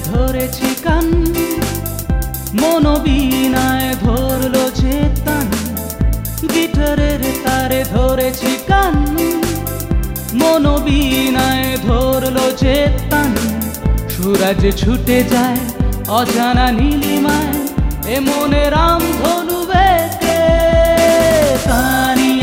ধরেছি কান, মনোবিনায় ধরলো চেতন গিটারের তারে ধরেছি কান চেতন সুরাজ ছুটে যায় অজানা নীলিমায়, এ মনে রাম ধনু বেঁকে তানিয়া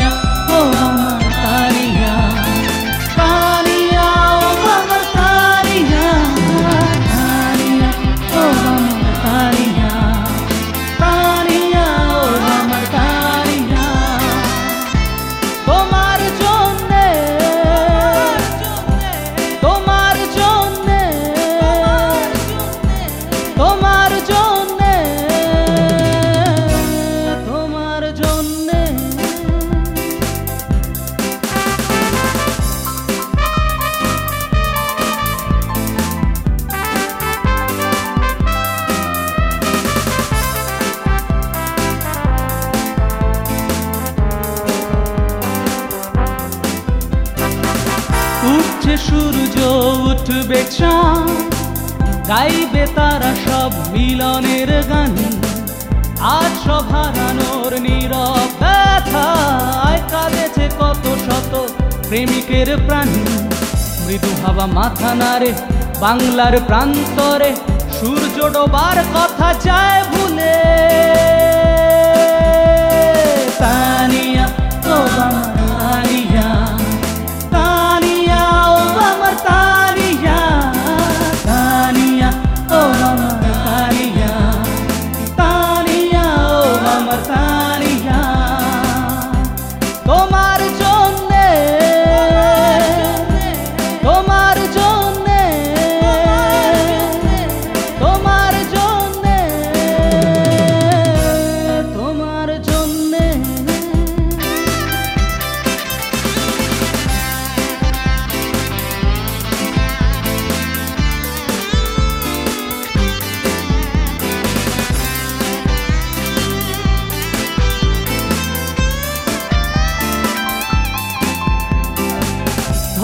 সূর্য উঠবে চাঁদ, গাইবে তারা সব মিলনের গান। আজ সব হারানোর নীরব ব্যথায় কাঁদেছে কত শত প্রেমিকের প্রাণ। মৃদু হাওয়া মাথা নাড়ে বাংলার প্রান্তরে, সূর্য ডোবার কথা যায় ভুলে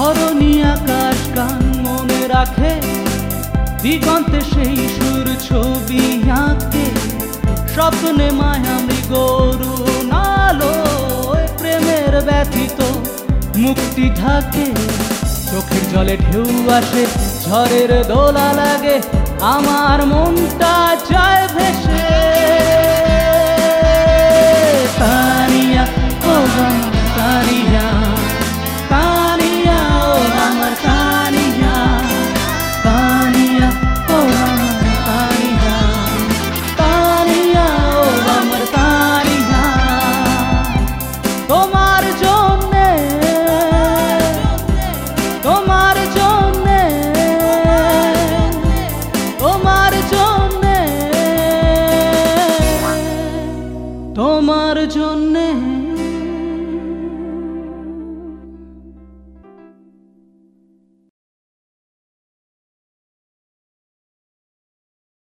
ধরণী আকাশ গান মনে রাখে, দিগন্তে সেই সুর ছবি আঁকে। স্বপ্নে মায়া মৃগরু নালো প্রেমের ব্যথিত মুক্তি ঢাকে। চোখের জলে ঢেউ আসে, ঝড়ের দোলা লাগে, আমার মনটা যায় ভেসে। জন্যে তোমার জন্যে